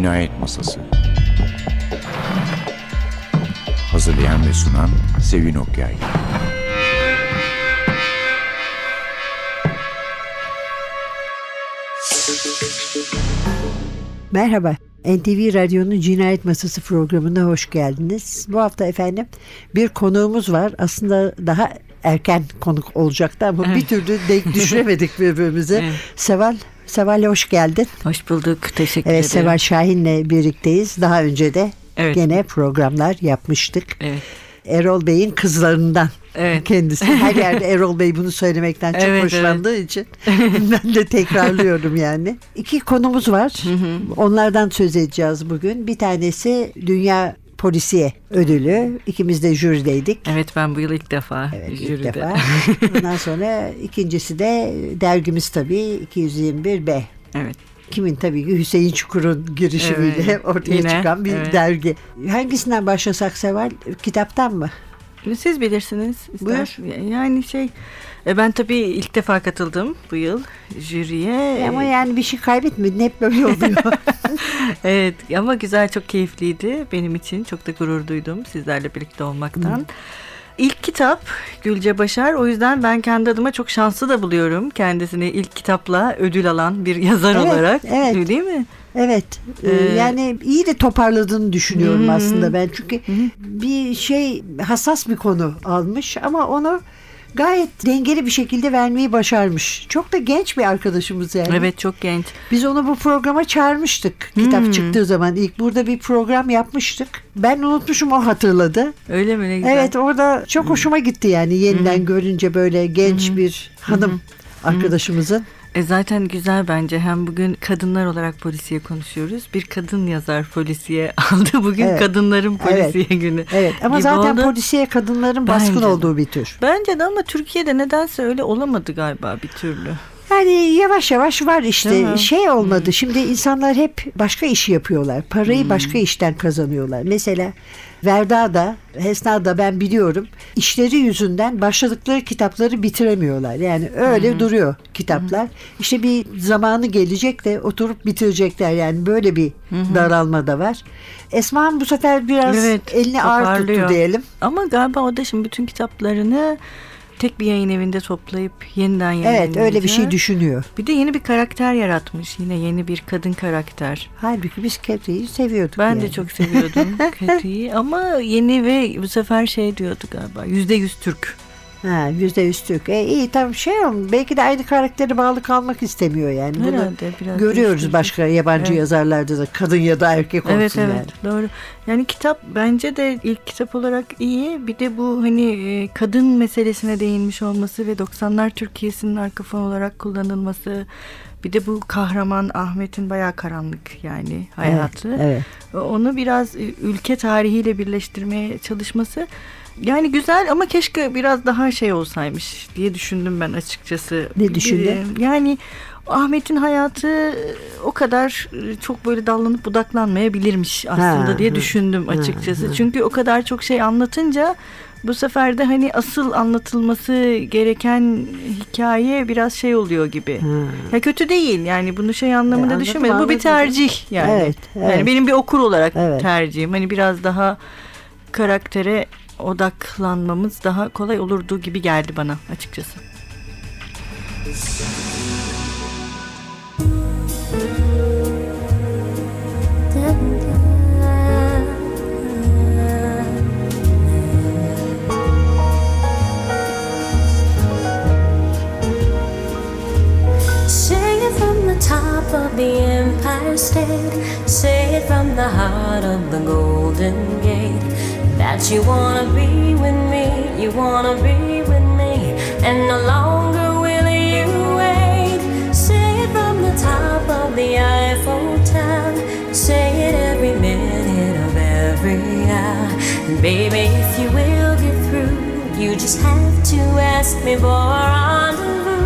Cinayet Masası Hazırlayan ve sunan Sevin Okyay Merhaba. NTV Radyo'nun Cinayet Masası programına hoş geldiniz. Bu hafta efendim bir konuğumuz var. Aslında daha erken konuk olacaktı ama bir türlü denk düşüremedik birbirimize. Evet. Seval, Seval'le hoş geldin. Hoş bulduk. Teşekkür Evet, ederim. Seval Şahin'le birlikteyiz. Daha önce de Evet. gene programlar yapmıştık. Evet. Erol Bey'in kızlarından Evet. kendisi. Her yerde Erol Bey bunu söylemekten çok Evet, hoşlandığı için ben de tekrarlıyorum yani. İki konumuz var. Onlardan söz edeceğiz bugün. Bir tanesi Dünya Polisiye Ödülü. İkimiz de jürideydik. Evet ben bu yıl ilk defa Evet, ilk jüride. defa. Ondan sonra ikincisi de dergimiz tabii 221B. evet. Kimin tabii ki Hüseyin Çukur'un girişimiyle Evet, ortaya yine, çıkan bir evet. dergi. Hangisinden başlasak Seval? Kitaptan mı? Siz bilirsiniz. ister- Buyur. Yani şey e, ben tabii ilk defa katıldım bu yıl jüriye. Ama yani bir şey kaybetmedin hep böyle oluyor. Evet ama güzel çok keyifliydi benim için. Çok da gurur duydum sizlerle birlikte olmaktan. İlk kitap Gülce Başar. O yüzden ben kendi adıma çok şanslı da buluyorum. Kendisini ilk kitapla ödül alan bir yazar Evet, olarak. evet. Değil mi? evet. e, Ee, yani iyi de toparladığını düşünüyorum Hı hı. aslında ben. Çünkü bir şey hassas bir konu almış ama onu gayet dengeli bir şekilde vermeyi başarmış. Çok da genç bir arkadaşımız yani. Evet çok genç. Biz onu bu programa çağırmıştık. Kitap Hmm. çıktığı zaman ilk burada bir program yapmıştık. Ben unutmuşum o hatırladı. Öyle mi ne güzel. Evet orada çok hoşuma gitti yani yeniden görünce böyle genç bir hanım arkadaşımızın. E zaten güzel bence. Hem bugün kadınlar olarak polisiye konuşuyoruz. Bir kadın yazar polisiye aldı. Bugün Evet. kadınların Evet. polisiye günü. Evet ama gibi zaten oldu. polisiye kadınların baskın de. olduğu bir tür. Bence de ama Türkiye'de nedense öyle olamadı galiba bir türlü. Yani yavaş yavaş var işte şey olmadı. Şimdi insanlar hep başka işi yapıyorlar. Parayı başka işten kazanıyorlar. Mesela Verda'da, Hesna'da ben biliyorum işleri yüzünden başladıkları kitapları bitiremiyorlar. Yani öyle duruyor kitaplar. İşte bir zamanı gelecek de oturup bitirecekler. Yani böyle bir daralma da var. Esma bu sefer biraz Evet, elini ağır tuttu diyelim. Ama galiba o da şimdi bütün kitaplarını tek bir yayın evinde toplayıp yeniden yayınlayacak. Evet öyle bir şey düşünüyor. Bir de yeni bir karakter yaratmış. Yine yeni bir kadın karakter. Halbuki biz Catherine'i seviyorduk. Ben yani. de çok seviyordum Katie'yi ama yeni ve bu sefer şey diyordu galiba yüzde yüz Türk. Ha, yüzde yüz Türk. E, iyi tamam şey ama belki de aynı karaktere bağlı kalmak istemiyor yani. Bunu Herhalde biraz görüyoruz değiştirecek. başka yabancı Evet. yazarlarda da kadın ya da erkek olsun Evet evet yani. doğru. Yani kitap bence de ilk kitap olarak iyi. Bir de bu hani e, kadın meselesine değinmiş olması ve 90'lar Türkiye'sinin arka fon olarak kullanılması. Bir de bu kahraman Ahmet'in bayağı karanlık yani hayatı. Evet. Onu biraz e, ülke tarihiyle birleştirmeye çalışması yani güzel ama keşke biraz daha şey olsaymış diye düşündüm ben açıkçası. Ne düşündün? Bir- Yani Ahmet'in hayatı e, o kadar e, çok böyle dallanıp budaklanmayabilirmiş aslında Ha, diye ha, düşündüm ha, açıkçası. ha. Çünkü o kadar çok şey anlatınca bu sefer de hani asıl anlatılması gereken hikaye biraz şey oluyor gibi. Ha. Ya kötü değil yani bunu şey anlamında anladım, düşünmedim. Bu bir tercih yani. Evet, evet. Yani benim bir okur olarak Evet. tercihim. Hani biraz daha karaktere odaklanmamız daha kolay olurdu gibi geldi bana açıkçası. Top of the Empire State. Say it from the heart of the Golden Gate. That you wanna be with me, you wanna be with me, and no longer will you wait. Say it from the top of the Eiffel Tower. Say it every minute of every hour. And baby, if you will get through, you just have to ask me for a rendezvous.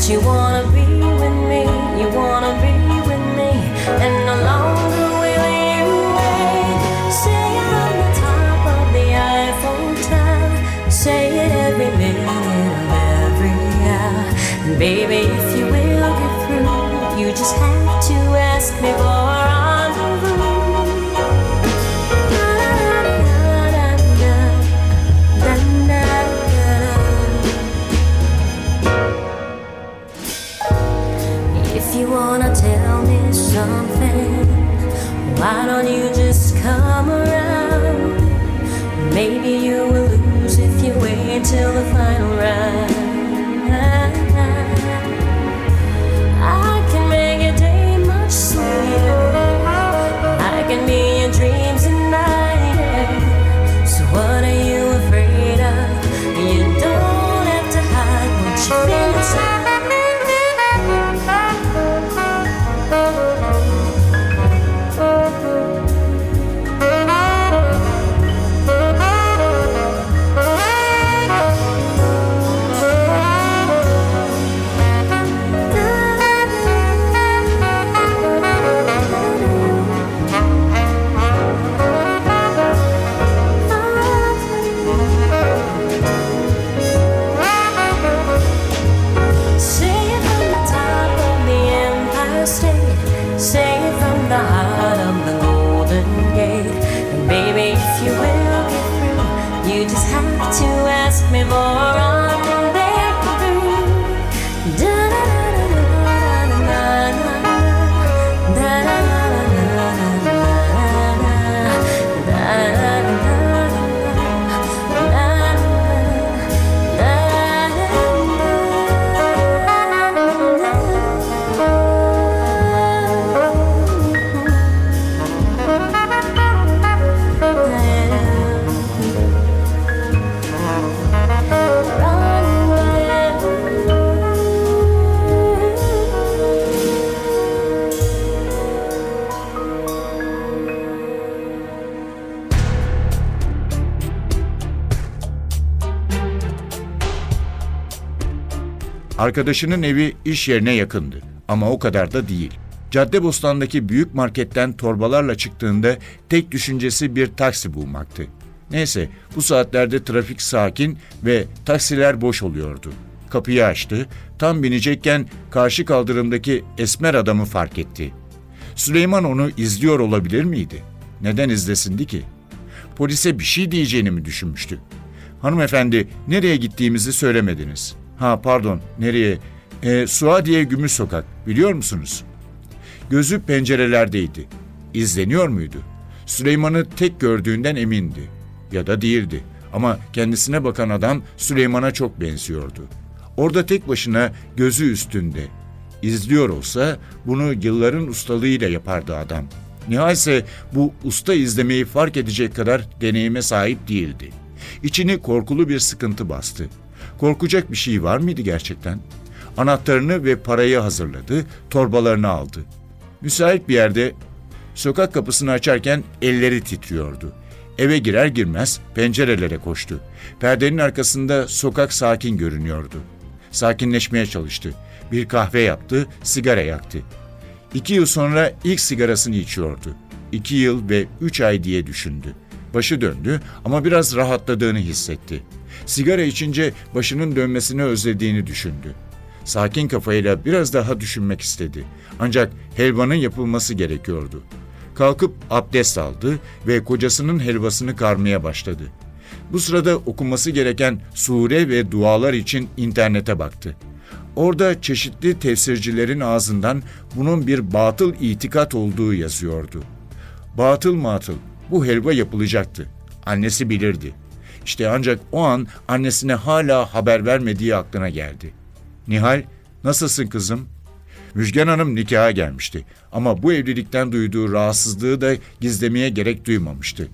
That you wanna be don't you just come around? Maybe you will lose if you wait till the final round. Arkadaşının evi iş yerine yakındı ama o kadar da değil. Caddebostan'daki büyük marketten torbalarla çıktığında tek düşüncesi bir taksi bulmaktı. Neyse bu saatlerde trafik sakin ve taksiler boş oluyordu. Kapıyı açtı, tam binecekken karşı kaldırımdaki esmer adamı fark etti. Süleyman onu izliyor olabilir miydi? Neden izlesindi ki? Polise bir şey diyeceğini mi düşünmüştü? Hanımefendi nereye gittiğimizi söylemediniz. Ha pardon nereye? E, Suadiye Gümüş Sokak biliyor musunuz? Gözü pencerelerdeydi. İzleniyor muydu? Süleyman'ı tek gördüğünden emindi. Ya da değildi. Ama kendisine bakan adam Süleyman'a çok benziyordu. Orada tek başına gözü üstünde. İzliyor olsa bunu yılların ustalığıyla yapardı adam. Nihal ise bu usta izlemeyi fark edecek kadar deneyime sahip değildi. İçini korkulu bir sıkıntı bastı. Korkacak bir şey var mıydı gerçekten? Anahtarını ve parayı hazırladı, torbalarını aldı. Müsait bir yerde sokak kapısını açarken elleri titriyordu. Eve girer girmez pencerelere koştu. Perdenin arkasında sokak sakin görünüyordu. Sakinleşmeye çalıştı. Bir kahve yaptı, sigara yaktı. İki yıl sonra ilk sigarasını içiyordu. İki yıl ve üç ay diye düşündü. Başı döndü ama biraz rahatladığını hissetti. Sigara içince başının dönmesini özlediğini düşündü. Sakin kafayla biraz daha düşünmek istedi. Ancak helvanın yapılması gerekiyordu. Kalkıp abdest aldı ve kocasının helvasını karmaya başladı. Bu sırada okunması gereken sure ve dualar için internete baktı. Orada çeşitli tefsircilerin ağzından bunun bir batıl itikat olduğu yazıyordu. Batıl matıl bu helva yapılacaktı. Annesi bilirdi. İşte ancak o an annesine hala haber vermediği aklına geldi. Nihal, nasılsın kızım? Müjgan Hanım nikaha gelmişti ama bu evlilikten duyduğu rahatsızlığı da gizlemeye gerek duymamıştı.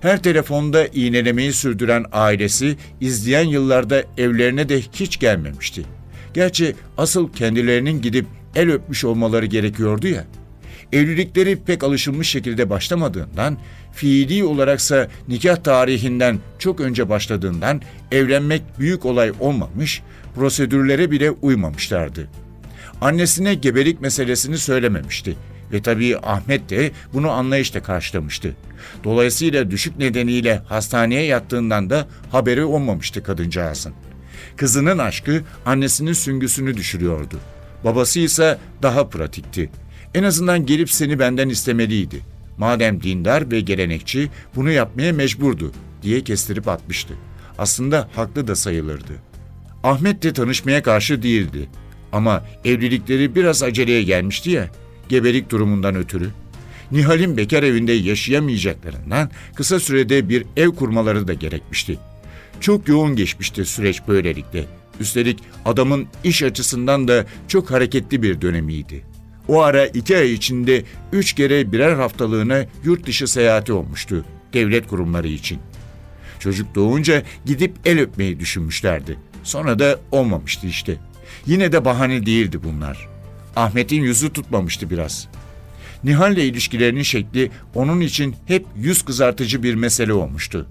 Her telefonda iğnelemeyi sürdüren ailesi izleyen yıllarda evlerine de hiç gelmemişti. Gerçi asıl kendilerinin gidip el öpmüş olmaları gerekiyordu ya. Evlilikleri pek alışılmış şekilde başlamadığından, fiili olaraksa nikah tarihinden çok önce başladığından evlenmek büyük olay olmamış, prosedürlere bile uymamışlardı. Annesine gebelik meselesini söylememişti ve tabii Ahmet de bunu anlayışla karşılamıştı. Dolayısıyla düşük nedeniyle hastaneye yattığından da haberi olmamıştı kadıncağızın. Kızının aşkı annesinin süngüsünü düşürüyordu. Babası ise daha pratikti. En azından gelip seni benden istemeliydi. Madem dindar ve gelenekçi bunu yapmaya mecburdu diye kestirip atmıştı. Aslında haklı da sayılırdı. Ahmet de tanışmaya karşı değildi. Ama evlilikleri biraz aceleye gelmişti ya, gebelik durumundan ötürü. Nihal'in bekar evinde yaşayamayacaklarından kısa sürede bir ev kurmaları da gerekmişti. Çok yoğun geçmişti süreç böylelikle. Üstelik adamın iş açısından da çok hareketli bir dönemiydi. O ara iki ay içinde üç kere birer haftalığına yurt dışı seyahati olmuştu devlet kurumları için. Çocuk doğunca gidip el öpmeyi düşünmüşlerdi. Sonra da olmamıştı işte. Yine de bahane değildi bunlar. Ahmet'in yüzü tutmamıştı biraz. Nihal'le ilişkilerinin şekli onun için hep yüz kızartıcı bir mesele olmuştu.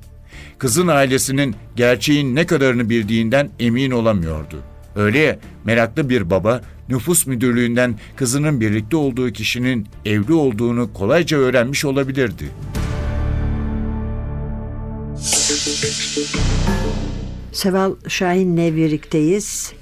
Kızın ailesinin gerçeğin ne kadarını bildiğinden emin olamıyordu. Öyle ya, meraklı bir baba nüfus müdürlüğünden kızının birlikte olduğu kişinin evli olduğunu kolayca öğrenmiş olabilirdi. Seval Şahin'le birlikteyiz.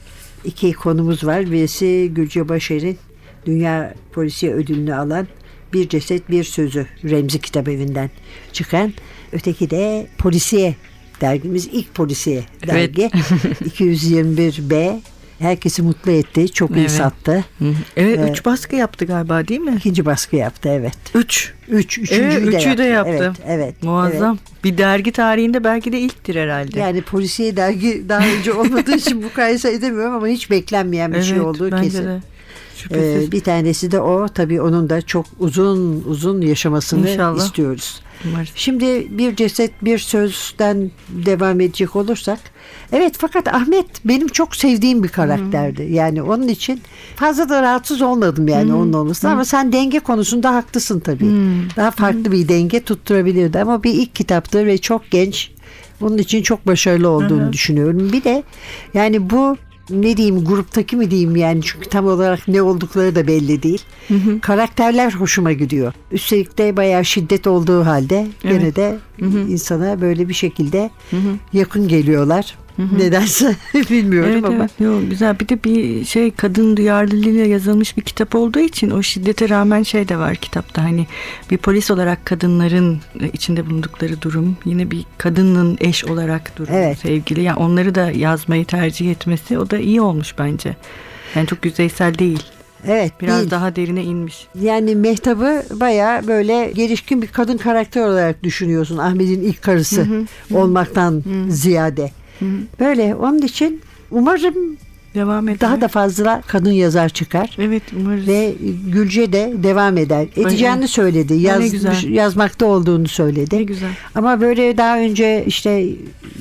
İki konumuz var. Birisi Gülce Başer'in Dünya Polisiye Ödülünü alan Bir Ceset Bir Sözü Remzi Kitabevi'nden çıkan. Öteki de Polisiye dergimiz ilk Polisiye Evet. dergi. 221B. Herkesi mutlu etti. Çok iyi Evet. sattı. Hı hı. Evet, Ee, üç baskı yaptı galiba değil mi? İkinci baskı yaptı evet. Üç. Üç, üçüncüyü Evet, de üçü yaptı. de yaptı. Evet, evet. Muazzam. Bir dergi tarihinde belki de ilktir herhalde. Yani polisiye dergi daha önce olmadığı için mukayese edemiyorum ama hiç beklenmeyen bir evet, şey olduğu kesin. de. Şüphesiz. Ee, bir tanesi de o. Tabii onun da çok uzun uzun yaşamasını İnşallah. istiyoruz. Umarız. Şimdi bir ceset bir sözden devam edecek olursak. Evet fakat Ahmet benim çok sevdiğim bir karakterdi. Yani onun için fazla da rahatsız olmadım yani onun olmasına ama sen denge konusunda haklısın tabii. Daha farklı bir denge tutturabilirdi ama bir ilk kitaptı ve çok genç. Bunun için çok başarılı olduğunu düşünüyorum. Bir de yani bu ne diyeyim gruptaki mi diyeyim yani çünkü tam olarak ne oldukları da belli değil. Karakterler hoşuma gidiyor. Üstelik de bayağı şiddet olduğu halde gene Evet. de insana böyle bir şekilde yakın geliyorlar. Nedense bilmiyorum Evet, ama. evet. Yo, güzel. Bir de bir şey kadın duyarlılığıyla yazılmış bir kitap olduğu için o şiddete rağmen şey de var kitapta. Hani bir polis olarak kadınların içinde bulundukları durum, yine bir kadının eş olarak durum, Evet. sevgili. Yani onları da yazmayı tercih etmesi o da iyi olmuş bence. Yani çok yüzeysel değil. Evet Biraz değil. daha derine inmiş. Yani Mehtap'ı bayağı böyle gelişkin bir kadın karakter olarak düşünüyorsun. Ahmet'in ilk karısı olmaktan ziyade. Böyle onun için umarım Devam eder. daha da fazla kadın yazar çıkar. Evet umarız. Ve Gülce de devam eder. Edeceğini söyledi. ne Yaz, güzel. yazmakta olduğunu ne söyledi. güzel. Ama böyle daha önce işte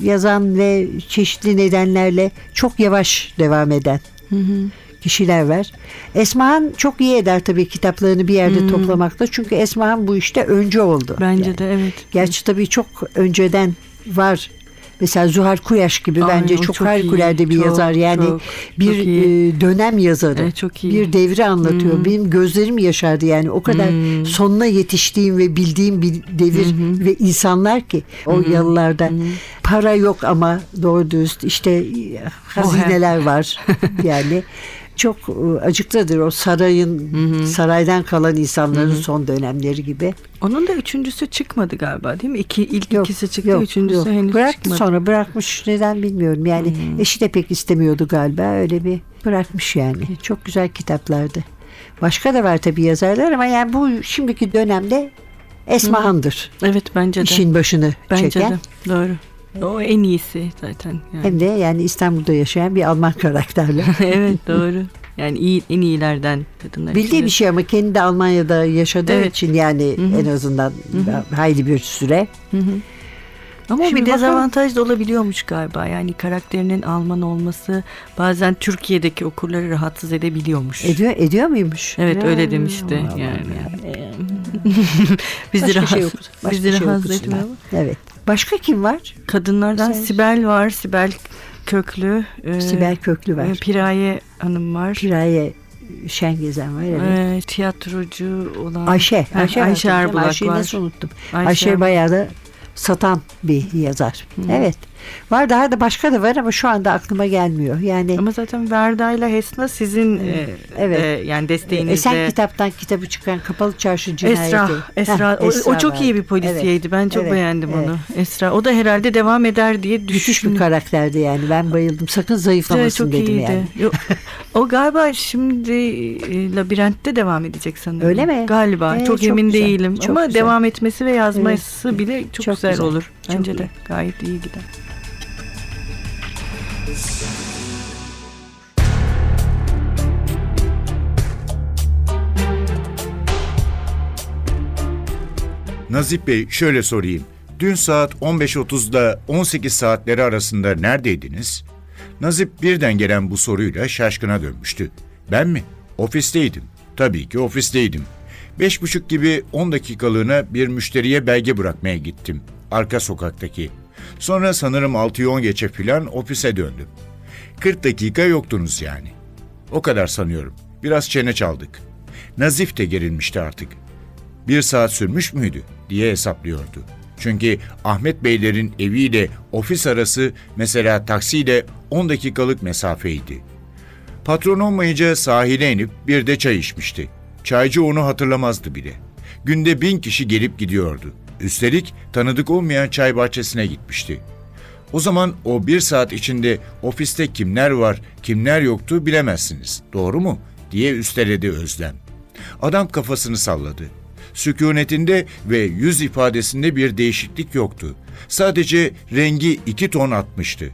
yazan ve çeşitli nedenlerle çok yavaş devam eden kişiler var. Esmahan çok iyi eder tabii kitaplarını bir yerde toplamakta. Çünkü Esmahan bu işte önce oldu. Bence Yani. de evet. Gerçi tabii çok önceden var. Mesela Zuhal Kuyaş gibi Ay, bence çok, çok harikulade iyi, bir çok, yazar. Yani çok, bir çok iyi. e, dönem yazarı. Evet, çok iyi. Bir devri anlatıyor. Benim gözlerim yaşardı yani. O kadar Hmm. sonuna yetiştiğim ve bildiğim bir devir ve insanlar ki o yıllarda para yok ama doğru dürüst işte hazineler var yani. Çok e, acıklıdır o sarayın saraydan kalan insanların son dönemleri gibi. Onun da üçüncüsü çıkmadı galiba değil mi? İki, ilk Yok, ikisi çıktı, yok, üçüncüsü yok. henüz Bıraktı çıkmadı. sonra bırakmış neden bilmiyorum. Yani eşi de pek istemiyordu galiba öyle bir bırakmış yani. Çok güzel kitaplardı. Başka da var tabii yazarlar ama yani bu şimdiki dönemde Esmahan'dır. Evet bence de. İşin başını bence çeken. de. Doğru. O en iyisi zaten. Yani. Hem de yani İstanbul'da yaşayan bir Alman karakterle. evet doğru. Yani iyi, en iyilerden kadınlar. Bildiği içinde. bir şey ama kendi de Almanya'da yaşadığı Evet. için yani en azından hayli bir süre. Hı hı. Ama Şimdi bir bakalım. dezavantaj da olabiliyormuş galiba. Yani karakterinin Alman olması bazen Türkiye'deki okurları rahatsız edebiliyormuş. Ediyor, ediyor muymuş? Evet Ya, öyle demişti aman yani. bizi Başka şey rahatsız, okusun, başka bizi şey rahatsız okusunlar. etmiyor. Evet. Başka kim var? Kadınlardan Sen- Sibel var, Sibel Köklü, e, Sibel Köklü e, var. Piraye Hanım var. Piraye Şengezen var. Evet. E, tiyatrocu olan Ayşe. Ayşe, Ayşe var. Erbulak Ayşe'yi var. nasıl unuttum? Ayşe Ayşe, bayağı da satan bir yazar. Evet. Var daha da başka da var ama şu anda aklıma gelmiyor. Yani Ama zaten Verda ile Hesna sizin e, Evet. e, yani desteğinizle. Esen kitaptan kitabı çıkan Kapalı Çarşı Cinayeti. Esra, Esra, Heh, o, o Esra çok iyi bir polisiyeydi. Ben çok Evet, beğendim evet. onu. Esra, o da herhalde devam eder diye Müthiş bir karakterdi yani. Ben bayıldım. Sakın zayıflamasın çok dedim iyiydi. yani. O galiba şimdi e, labirentte devam edecek sanırım. Öyle mi? Galiba. Ee, çok, çok emin güzel, değilim. çok Ama güzel. devam etmesi ve yazması bile çok, çok güzel, güzel, olur. çok Bence iyi. de gayet iyi gider. Nazip Bey şöyle sorayım. Dün saat 15.30'da 18 saatleri arasında neredeydiniz? Nazip birden gelen bu soruyla şaşkına dönmüştü. Ben mi? Ofisteydim. Tabii ki ofisteydim. Beş buçuk gibi 10 dakikalığına bir müşteriye belge bırakmaya gittim. Arka sokaktaki. Sonra sanırım 6'yı 10 geçe filan ofise döndüm. 40 dakika yoktunuz yani. O kadar sanıyorum. Biraz çene çaldık. Nazif de gerilmişti artık bir saat sürmüş müydü diye hesaplıyordu. Çünkü Ahmet Beylerin eviyle ofis arası mesela taksiyle 10 dakikalık mesafeydi. Patron olmayınca sahile inip bir de çay içmişti. Çaycı onu hatırlamazdı bile. Günde bin kişi gelip gidiyordu. Üstelik tanıdık olmayan çay bahçesine gitmişti. O zaman o bir saat içinde ofiste kimler var, kimler yoktu bilemezsiniz. Doğru mu? diye üsteledi Özlem. Adam kafasını salladı. Sükunetinde ve yüz ifadesinde bir değişiklik yoktu. Sadece rengi iki ton atmıştı.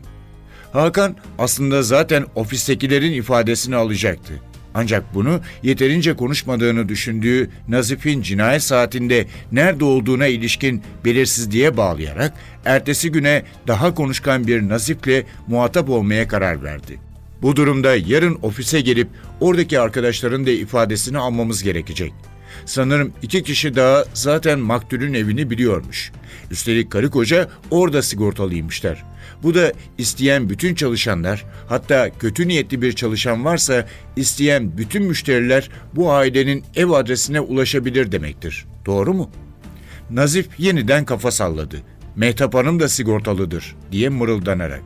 Hakan aslında zaten ofistekilerin ifadesini alacaktı. Ancak bunu yeterince konuşmadığını düşündüğü Nazif'in cinayet saatinde nerede olduğuna ilişkin belirsizliğe bağlayarak ertesi güne daha konuşkan bir Nazif'le muhatap olmaya karar verdi. Bu durumda yarın ofise gelip oradaki arkadaşların da ifadesini almamız gerekecek. Sanırım iki kişi daha zaten maktulün evini biliyormuş. Üstelik karı koca orada sigortalıymışlar. Bu da isteyen bütün çalışanlar, hatta kötü niyetli bir çalışan varsa isteyen bütün müşteriler bu ailenin ev adresine ulaşabilir demektir. Doğru mu? Nazif yeniden kafa salladı. Mehtap Hanım da sigortalıdır diye mırıldanarak.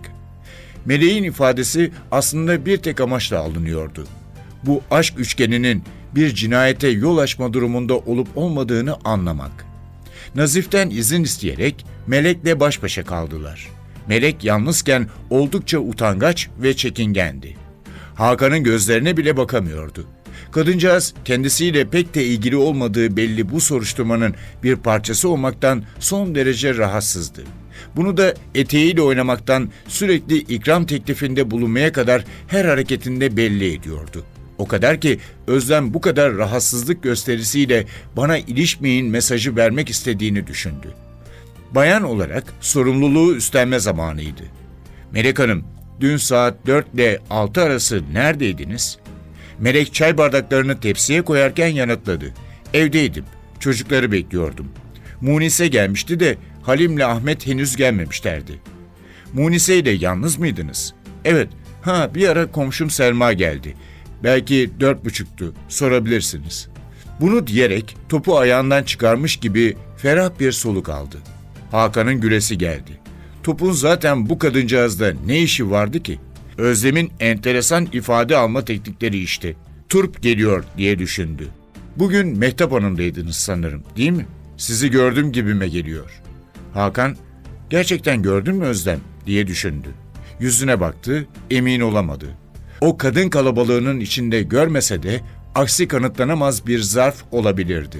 Meleğin ifadesi aslında bir tek amaçla alınıyordu. Bu aşk üçgeninin bir cinayete yol açma durumunda olup olmadığını anlamak. Nazif'ten izin isteyerek Melek'le baş başa kaldılar. Melek yalnızken oldukça utangaç ve çekingendi. Hakan'ın gözlerine bile bakamıyordu. Kadıncağız kendisiyle pek de ilgili olmadığı belli bu soruşturmanın bir parçası olmaktan son derece rahatsızdı. Bunu da eteğiyle oynamaktan sürekli ikram teklifinde bulunmaya kadar her hareketinde belli ediyordu. O kadar ki Özlem bu kadar rahatsızlık gösterisiyle bana ilişmeyin mesajı vermek istediğini düşündü. Bayan olarak sorumluluğu üstlenme zamanıydı. Melek Hanım, dün saat 4 ile 6 arası neredeydiniz? Melek çay bardaklarını tepsiye koyarken yanıtladı. Evdeydim. Çocukları bekliyordum. Munise gelmişti de Halim'le Ahmet henüz gelmemişlerdi. Munise ile yalnız mıydınız? Evet. Ha bir ara komşum Selma geldi. Belki dört buçuktu. Sorabilirsiniz. Bunu diyerek topu ayağından çıkarmış gibi ferah bir soluk aldı. Hakan'ın gülesi geldi. Topun zaten bu kadıncağızda ne işi vardı ki? Özlem'in enteresan ifade alma teknikleri işte. Turp geliyor diye düşündü. Bugün Mehtap Hanım'daydınız sanırım değil mi? Sizi gördüm gibime geliyor. Hakan, gerçekten gördün mü Özlem diye düşündü. Yüzüne baktı, emin olamadı. O kadın kalabalığının içinde görmese de aksi kanıtlanamaz bir zarf olabilirdi.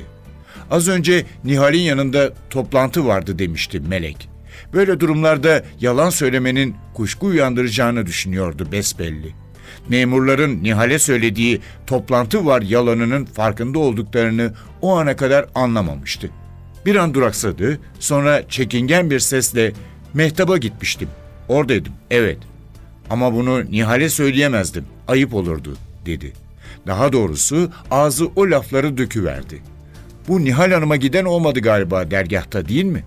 Az önce Nihal'in yanında toplantı vardı demişti Melek. Böyle durumlarda yalan söylemenin kuşku uyandıracağını düşünüyordu besbelli. Memurların Nihal'e söylediği toplantı var yalanının farkında olduklarını o ana kadar anlamamıştı. Bir an duraksadı, sonra çekingen bir sesle Mehtap'a gitmiştim. Oradaydım, evet. Ama bunu Nihal'e söyleyemezdim. Ayıp olurdu, dedi. Daha doğrusu ağzı o lafları döküverdi. Bu Nihal Hanım'a giden olmadı galiba dergahta değil mi?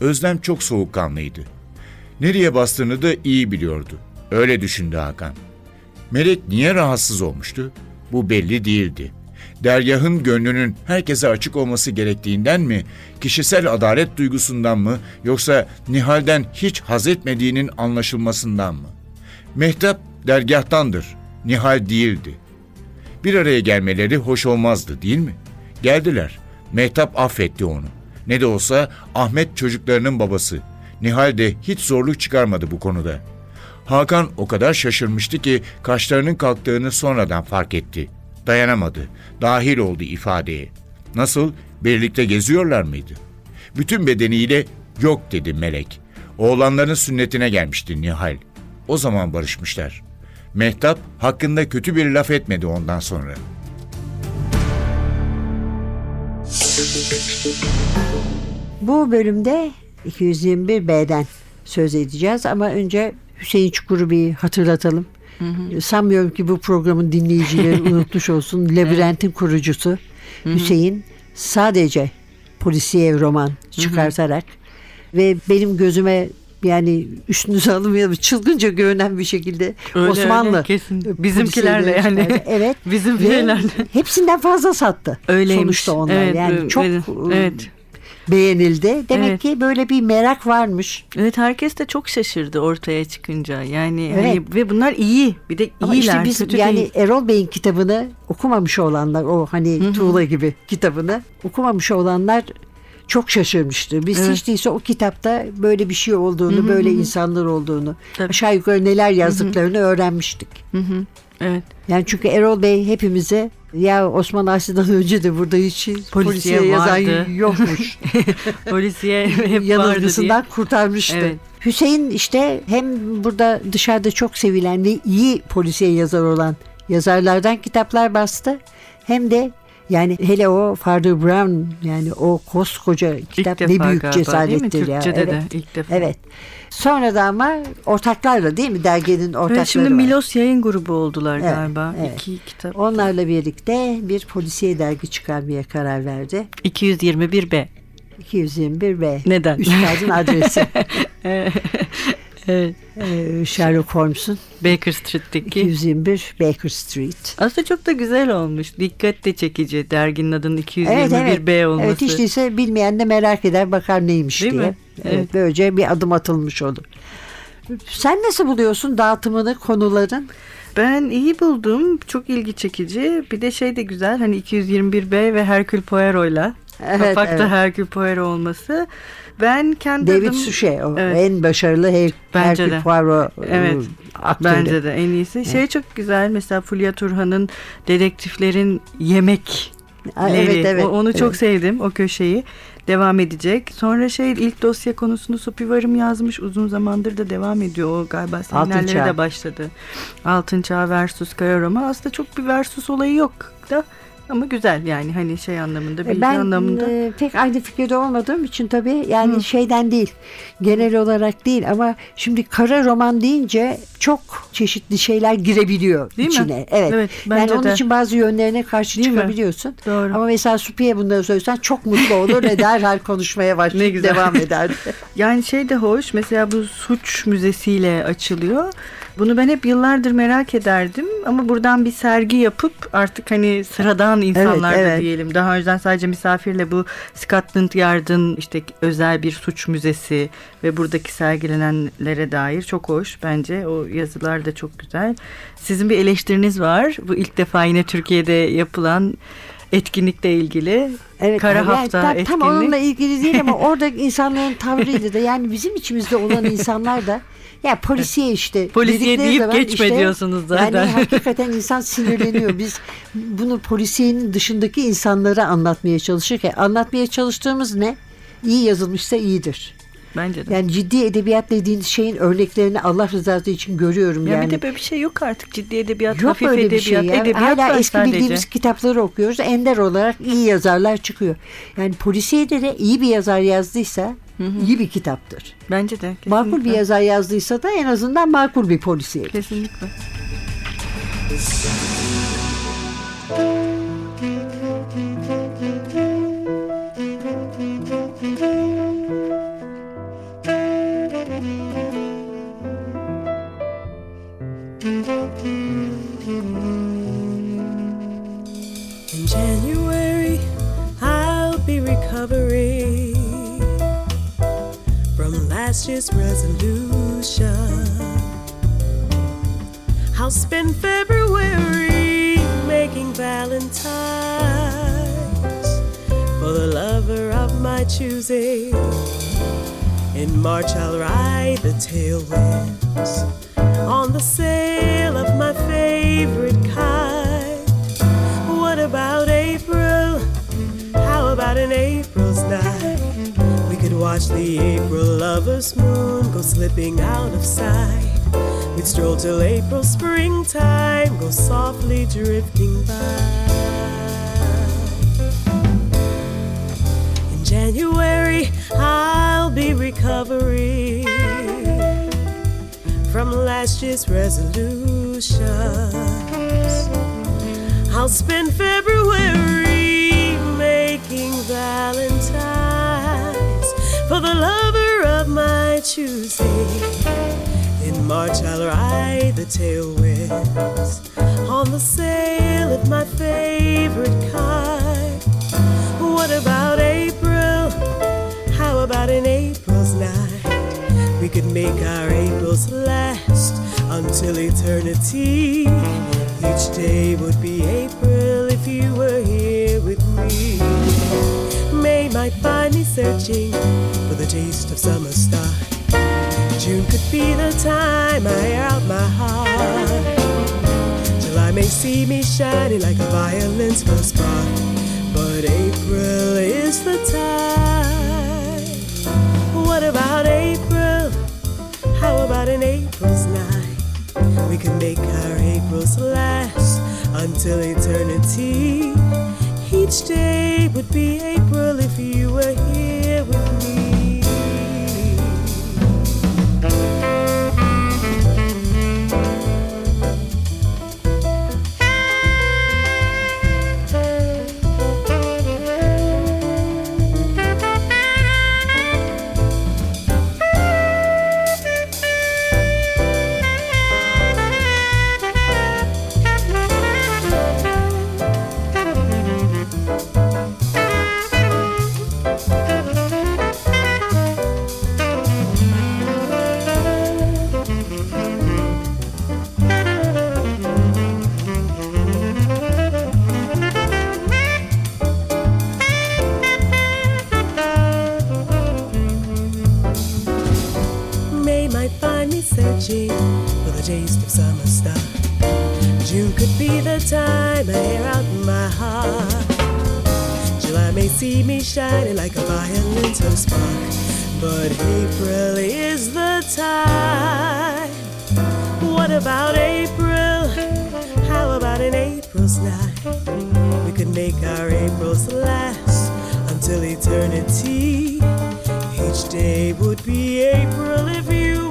Özlem çok soğukkanlıydı. Nereye bastığını da iyi biliyordu. Öyle düşündü Hakan. Melek niye rahatsız olmuştu? Bu belli değildi. Dergahın gönlünün herkese açık olması gerektiğinden mi, kişisel adalet duygusundan mı, yoksa Nihal'den hiç haz etmediğinin anlaşılmasından mı? Mehtap dergahtandır, Nihal değildi. Bir araya gelmeleri hoş olmazdı değil mi? Geldiler. Mehtap affetti onu. Ne de olsa Ahmet çocuklarının babası. Nihal de hiç zorluk çıkarmadı bu konuda. Hakan o kadar şaşırmıştı ki kaşlarının kalktığını sonradan fark etti. Dayanamadı. Dahil oldu ifadeye. Nasıl? Birlikte geziyorlar mıydı? Bütün bedeniyle yok dedi Melek. Oğlanların sünnetine gelmişti Nihal. O zaman barışmışlar. Mehtap hakkında kötü bir laf etmedi ondan sonra. Bu bölümde 221B'den söz edeceğiz ama önce Hüseyin Çukur'u bir hatırlatalım. Sanmıyorum ki bu programın dinleyicileri unutmuş olsun. Labirent'in kurucusu Hüseyin sadece polisiye roman çıkartarak ve benim gözüme yani üstünüze alınmayalım çılgınca görünen bir şekilde Öyle, Osmanlı öyle, kesin. Bizimkilerle yani. Evet. Bizim Ve şeylerle. Hepsinden fazla sattı. Öyleymiş. Sonuçta onlar Evet, yani çok evet. ıı, Evet. beğenildi. Demek Evet. ki böyle bir merak varmış. Evet herkes de çok şaşırdı ortaya çıkınca. Yani Evet. hani ve bunlar iyi. Bir de Ama iyiler. işte biz kötü yani değil. Erol Bey'in kitabını okumamış olanlar o hani Tuğla gibi kitabını okumamış olanlar çok şaşırmıştır. Biz Evet. hiç değilse o kitapta böyle bir şey olduğunu, böyle insanlar olduğunu, Tabii. aşağı yukarı neler yazdıklarını öğrenmiştik. Hı hı. Evet. Yani çünkü Erol Bey hepimize ya Osman Aslı'dan önce de burada hiç polisiye, yazan vardı." yokmuş. Polisiye hep vardı diye. yanılgısından kurtarmıştı. Evet. Hüseyin işte hem burada dışarıda çok sevilen ve iyi polisiye yazar olan yazarlardan kitaplar bastı. Hem de yani hele o Father Brown yani o koskoca kitap İlk ne büyük galiba, cesarettir değil mi? ya. Türkçe'de evet. de ilk defa. Evet. Sonra da ama ortaklarla değil mi derginin ortakları Evet, şimdi var. Milos yayın grubu oldular Evet, galiba. evet. İki kitap. Onlarla birlikte bir polisiye dergi çıkarmaya karar verdi. 221B. 221 B. Neden? Üstadın adresi. Evet. Ee, Sherlock Holmes'un Baker Street'teki. 221 Baker Street. Aslında çok da güzel olmuş. Dikkat de çekici. Derginin adının 221B Evet evet. olması. Evet hiç değilse bilmeyen de merak eder bakar neymiş Değil diye. mi? Evet. Evet. Böylece bir adım atılmış olur. Sen nasıl buluyorsun dağıtımını konuların? Ben iyi buldum. Çok ilgi çekici. Bir de şey de güzel. Hani 221B ve Hercule Poirot'la. Evet, Kapakta evet. Hercule Poirot olması. Ben kendi David adım- Suchet o Evet. en başarılı Her Bence Hercule de. Poirot Evet. ıı, aktörü. Bence de en iyisi. Şey çok güzel. Mesela Fulya Turhan'ın dedektiflerin yemek Aa, Evet evet. O- onu çok evet. sevdim o köşeyi. Devam edecek. Sonra şey ilk dosya konusunu Supivarım yazmış. Uzun zamandır da devam ediyor. O galiba seminerlere de başladı. Altın Çağ versus Kaya Roma. Aslında çok bir versus olayı yok da ama güzel yani hani şey anlamında bilgi Ben anlamında. e, pek aynı fikirde olmadığım için tabii yani Hı. şeyden değil genel olarak değil ama şimdi kara roman deyince çok çeşitli şeyler girebiliyor Değil mi? içine. Evet. Evet, yani onun de. için bazı yönlerine karşı Değil mi? çıkabiliyorsun. Doğru. Ama mesela Supi'ye bunları söylesen çok mutlu olur ve derhal konuşmaya Ne başlayıp güzel. devam eder. Yani şey de hoş mesela bu suç müzesiyle açılıyor. Bunu ben hep yıllardır merak ederdim ama buradan bir sergi yapıp artık hani sıradan insanlar da evet. diyelim. Daha önceden sadece misafirle bu Scotland Yard'ın işte özel bir suç müzesi ve buradaki sergilenenlere dair çok hoş bence. O yazılar da çok güzel. Sizin bir eleştiriniz var. Bu ilk defa yine Türkiye'de yapılan etkinlikle ilgili. Evet, Kara yani hafta tam, etkinlik. tam onunla ilgili değil ama orada insanların tavrıydı da yani bizim içimizde olan insanlar da ya polisiye işte. Polisiye deyip geçme işte, diyorsunuz zaten. Yani hakikaten insan sinirleniyor. Biz bunu polisiyenin dışındaki insanlara anlatmaya çalışırken anlatmaya çalıştığımız ne? İyi yazılmışsa iyidir. Bence de. Yani ciddi edebiyat dediğiniz şeyin örneklerini Allah rızası için görüyorum Ya yani. bir de böyle bir şey yok artık ciddi edebiyat, Yok hafif öyle bir edebiyat, şey ya. edebiyat Hala eski sadece. bildiğimiz kitapları okuyoruz. Ender olarak iyi yazarlar çıkıyor. Yani polisiyede de iyi bir yazar yazdıysa iyi bir kitaptır. Bence de. Makul bir kesinlikle. yazar yazdıysa da en azından makul bir polisiye. Kesinlikle. In January, I'll be recovering from last year's resolution. I'll spend February making Valentine's for the lover of my choosing. In March, I'll ride the tailwinds on the sail of my favorite kite. What about April? How about an April's night? We could watch the April lover's moon go slipping out of sight. We'd stroll till April springtime, go softly drifting by. In January, I'll be recovering from last year's resolutions. I'll spend February making Valentine's for the lover of my choosing. In March, I'll ride the tailwinds on the sail of my favorite kind. What about April? How about night? We could make our Aprils last until eternity. Each day would be April if you were here with me. May might find me searching for the taste of summer start. June could be the time I air out my heart. July may see me shining like a violin's first spark. But April is the time. What about April? About an April's night? We can make our Aprils last until eternity. Each day would be April if you were here searching for the taste of summer star. June could be the time I air out my heart. July may see me shining like a violin's her spark. But April is the time. What about April? How about an April's night? We could make our Aprils last until eternity. Each day would be April if you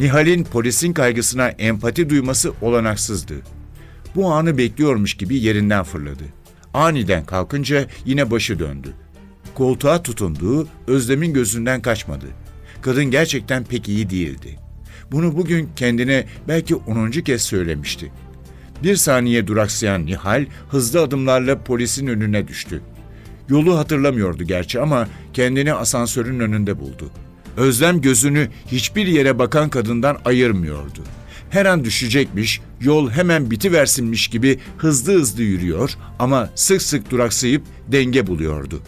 Nihal'in polisin kaygısına empati duyması olanaksızdı. Bu anı bekliyormuş gibi yerinden fırladı. Aniden kalkınca yine başı döndü. Koltuğa tutunduğu Özlem'in gözünden kaçmadı. Kadın gerçekten pek iyi değildi. Bunu bugün kendine belki onuncu kez söylemişti. Bir saniye duraksayan Nihal hızlı adımlarla polisin önüne düştü. Yolu hatırlamıyordu gerçi ama kendini asansörün önünde buldu. Özlem gözünü hiçbir yere bakan kadından ayırmıyordu. Her an düşecekmiş, yol hemen bitiversinmiş gibi hızlı hızlı yürüyor ama sık sık duraksayıp denge buluyordu.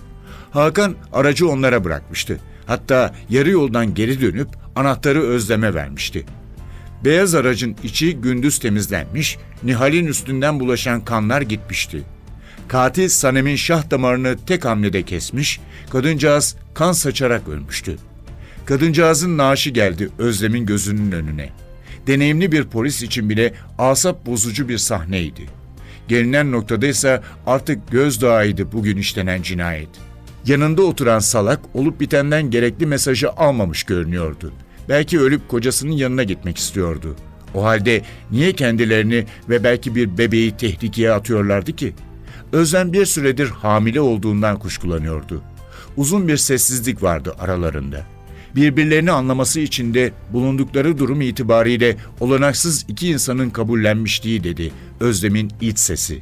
Hakan aracı onlara bırakmıştı. Hatta yarı yoldan geri dönüp anahtarı Özlem'e vermişti. Beyaz aracın içi gündüz temizlenmiş, Nihal'in üstünden bulaşan kanlar gitmişti. Katil Sanem'in şah damarını tek hamlede kesmiş, kadıncağız kan saçarak ölmüştü. Kadıncağızın naaşı geldi Özlem'in gözünün önüne. Deneyimli bir polis için bile asap bozucu bir sahneydi. Gelinen noktada ise artık gözdağıydı bugün işlenen cinayet. Yanında oturan salak olup bitenden gerekli mesajı almamış görünüyordu. Belki ölüp kocasının yanına gitmek istiyordu. O halde niye kendilerini ve belki bir bebeği tehlikeye atıyorlardı ki? Özlem bir süredir hamile olduğundan kuşkulanıyordu. Uzun bir sessizlik vardı aralarında. Birbirlerini anlaması için de bulundukları durum itibariyle olanaksız iki insanın kabullenmişliği dedi Özlem'in iç sesi.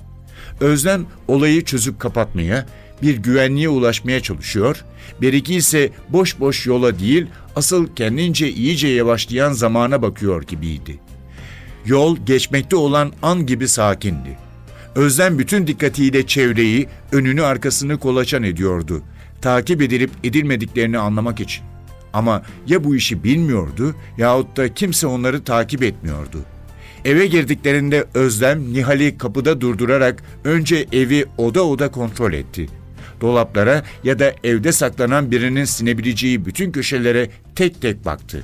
Özlem olayı çözüp kapatmaya, bir güvenliğe ulaşmaya çalışıyor, Beriki ise boş boş yola değil, asıl kendince iyice yavaşlayan zamana bakıyor gibiydi. Yol geçmekte olan an gibi sakindi. Özlem bütün dikkatiyle çevreyi, önünü arkasını kolaçan ediyordu. Takip edilip edilmediklerini anlamak için. Ama ya bu işi bilmiyordu yahut da kimse onları takip etmiyordu. Eve girdiklerinde Özlem Nihal'i kapıda durdurarak önce evi oda oda kontrol etti. Dolaplara ya da evde saklanan birinin sinebileceği bütün köşelere tek tek baktı.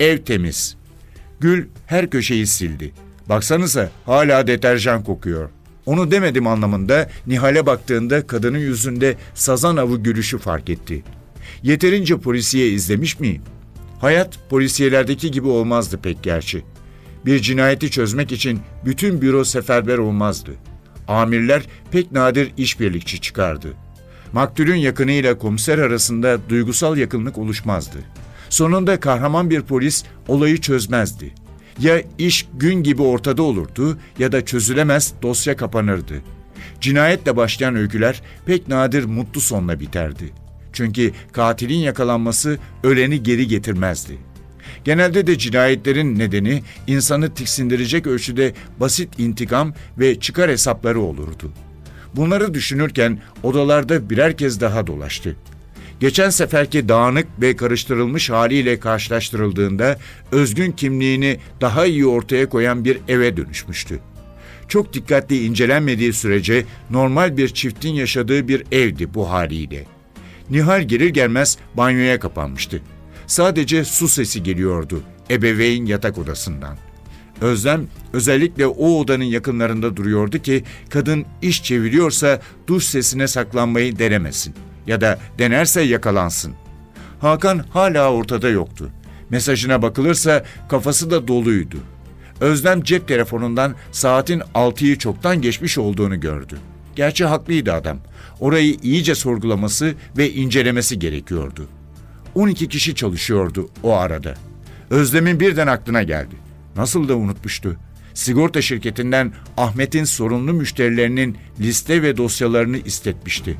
Ev temiz. Gül her köşeyi sildi. Baksanıza hala deterjan kokuyor. Onu demedim anlamında Nihal'e baktığında kadının yüzünde sazan avı gülüşü fark etti. Yeterince polisiye izlemiş miyim? Hayat polisiyelerdeki gibi olmazdı pek gerçi. Bir cinayeti çözmek için bütün büro seferber olmazdı. Amirler pek nadir işbirlikçi çıkardı. Maktulün yakınıyla komiser arasında duygusal yakınlık oluşmazdı. Sonunda kahraman bir polis olayı çözmezdi. Ya iş gün gibi ortada olurdu ya da çözülemez dosya kapanırdı. Cinayetle başlayan öyküler pek nadir mutlu sonla biterdi. Çünkü katilin yakalanması öleni geri getirmezdi. Genelde de cinayetlerin nedeni insanı tiksindirecek ölçüde basit intikam ve çıkar hesapları olurdu. Bunları düşünürken odalarda birer kez daha dolaştı. Geçen seferki dağınık ve karıştırılmış haliyle karşılaştırıldığında özgün kimliğini daha iyi ortaya koyan bir eve dönüşmüştü. Çok dikkatli incelenmediği sürece normal bir çiftin yaşadığı bir evdi bu haliyle. Nihal gelir gelmez banyoya kapanmıştı. Sadece su sesi geliyordu ebeveyn yatak odasından. Özlem özellikle o odanın yakınlarında duruyordu ki kadın iş çeviriyorsa duş sesine saklanmayı denemesin ya da denerse yakalansın. Hakan hala ortada yoktu. Mesajına bakılırsa kafası da doluydu. Özlem cep telefonundan saatin 6'yı çoktan geçmiş olduğunu gördü. Gerçi haklıydı adam. Orayı iyice sorgulaması ve incelemesi gerekiyordu. 12 kişi çalışıyordu o arada. Özlem'in birden aklına geldi. Nasıl da unutmuştu. Sigorta şirketinden Ahmet'in sorunlu müşterilerinin liste ve dosyalarını istetmişti.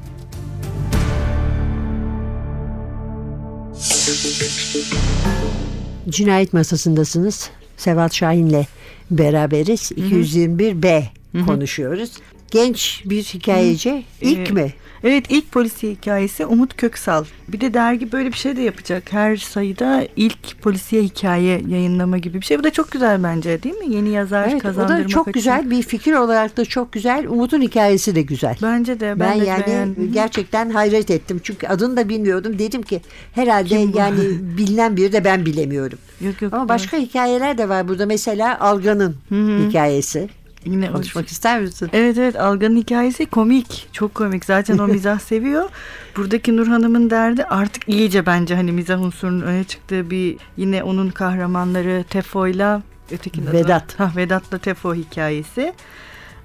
Cinayet masasındasınız. Sevat Şahin'le beraberiz. 221B konuşuyoruz. Genç bir hikayeci. İlk Evet. mi? Evet ilk polisiye hikayesi Umut Köksal. Bir de dergi böyle bir şey de yapacak. Her sayıda ilk polisiye hikaye yayınlama gibi bir şey. Bu da çok güzel bence değil mi? Yeni yazar Evet, o kazandırmak da çok açısından. güzel bir fikir olarak da çok güzel. Umut'un hikayesi de güzel. Bence de. Ben, Ben, de yani beğendim. gerçekten hayret ettim. Çünkü adını da bilmiyordum. Dedim ki herhalde yani bilinen biri de ben bilemiyorum. Yok yok. Ama başka hikayeler de var burada. Mesela Algan'ın hikayesi. Yine Konuşmak ister misin? Evet evet Algan'ın hikayesi komik. Çok komik. Zaten o mizah seviyor. Buradaki Nur Hanım'ın derdi artık iyice bence hani mizah unsurunun öne çıktığı bir yine onun kahramanları Tefo'yla ötekinin adı- Vedat. Ha, Vedat'la Tefo hikayesi.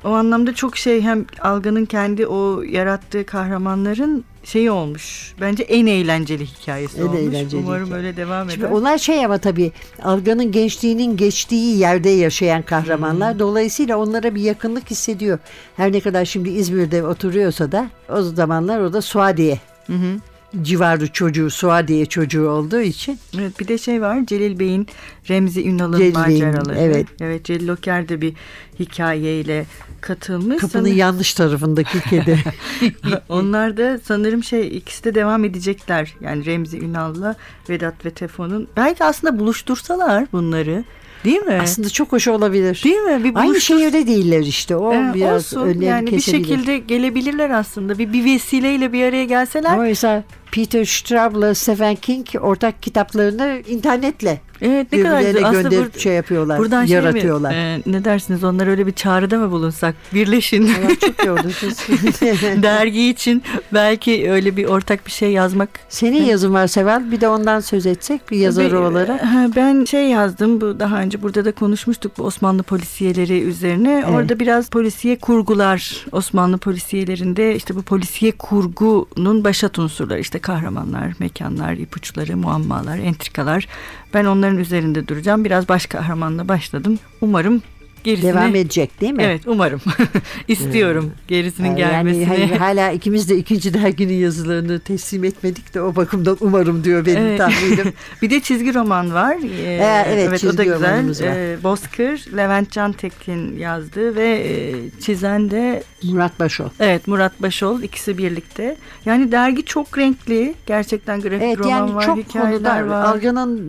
O anlamda çok şey hem Algan'ın kendi o yarattığı kahramanların şeyi olmuş. Bence en eğlenceli hikayesi En olmuş. eğlenceli Umarım hikaye. öyle devam Şimdi eder. onlar şey ama tabii Algan'ın gençliğinin geçtiği yerde yaşayan kahramanlar. Dolayısıyla onlara bir yakınlık hissediyor. Her ne kadar şimdi İzmir'de oturuyorsa da o zamanlar o da Suadiye Hı hı. Civarı çocuğu, Suadiye çocuğu olduğu için Evet bir de şey var Celil Bey'in Remzi Ünal'ın Celil Bey'in, maceraları. evet. Evet Celil Loker de bir hikayeyle katılmış. kapının Sanırım- yanlış tarafındaki kedi. Onlar da sanırım şey ikisi de devam edecekler. Yani Remzi Ünal'la Vedat ve Tefo'nun. Belki aslında buluştursalar bunları. Değil mi? Aslında çok hoş olabilir. Değil mi? Bir Aynı buluştur- şehirde değiller işte. O Ee, biraz olsun. yani bir kesebilir. şekilde gelebilirler aslında. Bir, bir vesileyle bir araya gelseler. Mesela Peter Straub'la Stephen King ortak kitaplarını internetle Evet ne kadar güzel. Aslında gönderip bur- şey yapıyorlar, buradan şey mi, yaratıyorlar. e, ne dersiniz? Onlara öyle bir çağrıda mı bulunsak? Birleşin. Allah çok yordu. Dergi için belki öyle bir ortak bir şey yazmak Senin yazın var Seval. Bir de ondan söz etsek bir yazarı Ben- olarak. Ha, Ben şey yazdım bu daha önce burada da konuşmuştuk bu Osmanlı polisiyeleri üzerine. Evet. Orada biraz polisiye kurgular Osmanlı polisiyelerinde işte bu polisiye kurgunun başat unsurları işte kahramanlar, mekanlar, ipuçları, muammalar, entrikalar. Ben onların üzerinde duracağım. Biraz baş kahramanla başladım. Umarım gerisini Devam edecek değil mi? Evet umarım. İstiyorum gerisinin Yani gelmesini. hani hala ikimiz de ikinci derginin yazılarını teslim etmedik de o bakımdan umarım diyor benim Evet. tahminim. bir de çizgi roman var. Ee, evet, o da güzel. var. Ee, Bozkır, Levent Cantekin yazdı ve e, çizen de Murat Başol. evet Murat Başol ikisi birlikte. Yani dergi çok renkli. Gerçekten grafik Evet roman yani var, çok hikayeler konular var. Algan'ın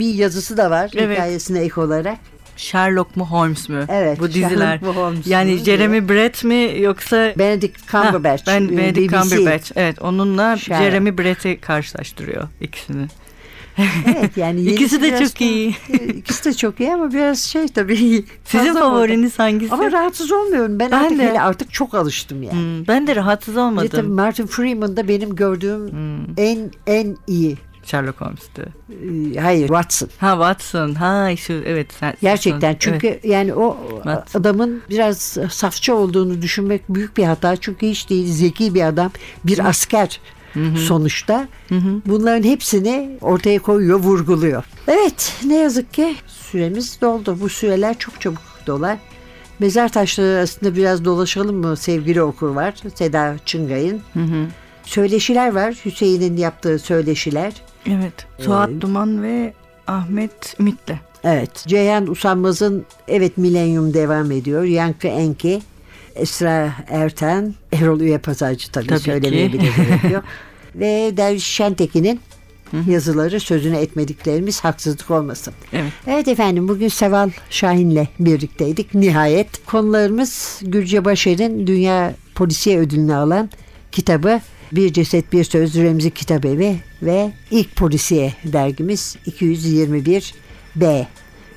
bir yazısı da var Evet. hikayesine ek olarak. Sherlock mu Holmes mu? Evet. Bu diziler. Sherlock mu, Holmes Yani mu? Jeremy Brett mi yoksa Benedict Cumberbatch. Ha, ben e, Benedict BBC. Cumberbatch. Evet, onunla Sherlock. Jeremy Brett'i karşılaştırıyor ikisini. Evet yani İkisi de çok iyi. İkisi de çok iyi ama biraz şey tabii. Sizin favoriniz hangisi? Ama rahatsız olmuyorum. Ben, Ben artık de. hele artık çok alıştım yani. Hmm, ben de rahatsız Bir de tabii olmadım. Martin Freeman da benim gördüğüm Hmm, en en iyi. Sherlock Holmes'tu. e, Hayır Watson. Ha Watson. Ha şu evet. Sen, Gerçekten Evet. çünkü yani o Watson. adamın biraz safça olduğunu düşünmek büyük bir hata. Çünkü hiç değil zeki bir adam. Bir asker sonuçta. Bunların hepsini ortaya koyuyor, vurguluyor. Evet ne yazık ki süremiz doldu. Bu süreler çok çabuk dolar. Mezar taşları arasında biraz dolaşalım mı sevgili okur var. Seda Çıngay'ın. Hı hı. Söyleşiler var. Hüseyin'in yaptığı söyleşiler. Evet. Suat Ee, Duman ve Ahmet Ümit'le. Evet. Ceyhan Usanmaz'ın Evet Milenyum devam ediyor. Yankı Enki, Esra Erten, Erol Üye Pazarcı tabii, Tabii söylemeye ki. bile gerek yok. Ve Derviş Şentekin'in yazıları sözünü etmediklerimiz haksızlık olmasın. Evet. Evet efendim bugün Seval Şahin'le birlikteydik. Nihayet konularımız Gülce Başer'in Dünya Polisiye Ödülünü alan kitabı Bir Ceset Bir Söz Remzi Kitabevi ve ilk polisiye dergimiz 221 B.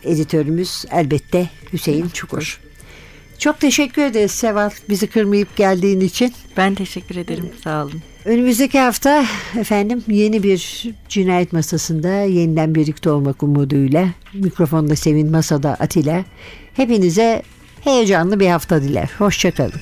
Editörümüz elbette Hüseyin Çukur. Çok teşekkür ederiz Seval bizi kırmayıp geldiğin için. Ben teşekkür ederim. Sağ olun. Önümüzdeki hafta efendim yeni bir cinayet masasında yeniden birlikte olmak umuduyla mikrofonda Sevin masada Atilla hepinize heyecanlı bir hafta diler. Hoşçakalın.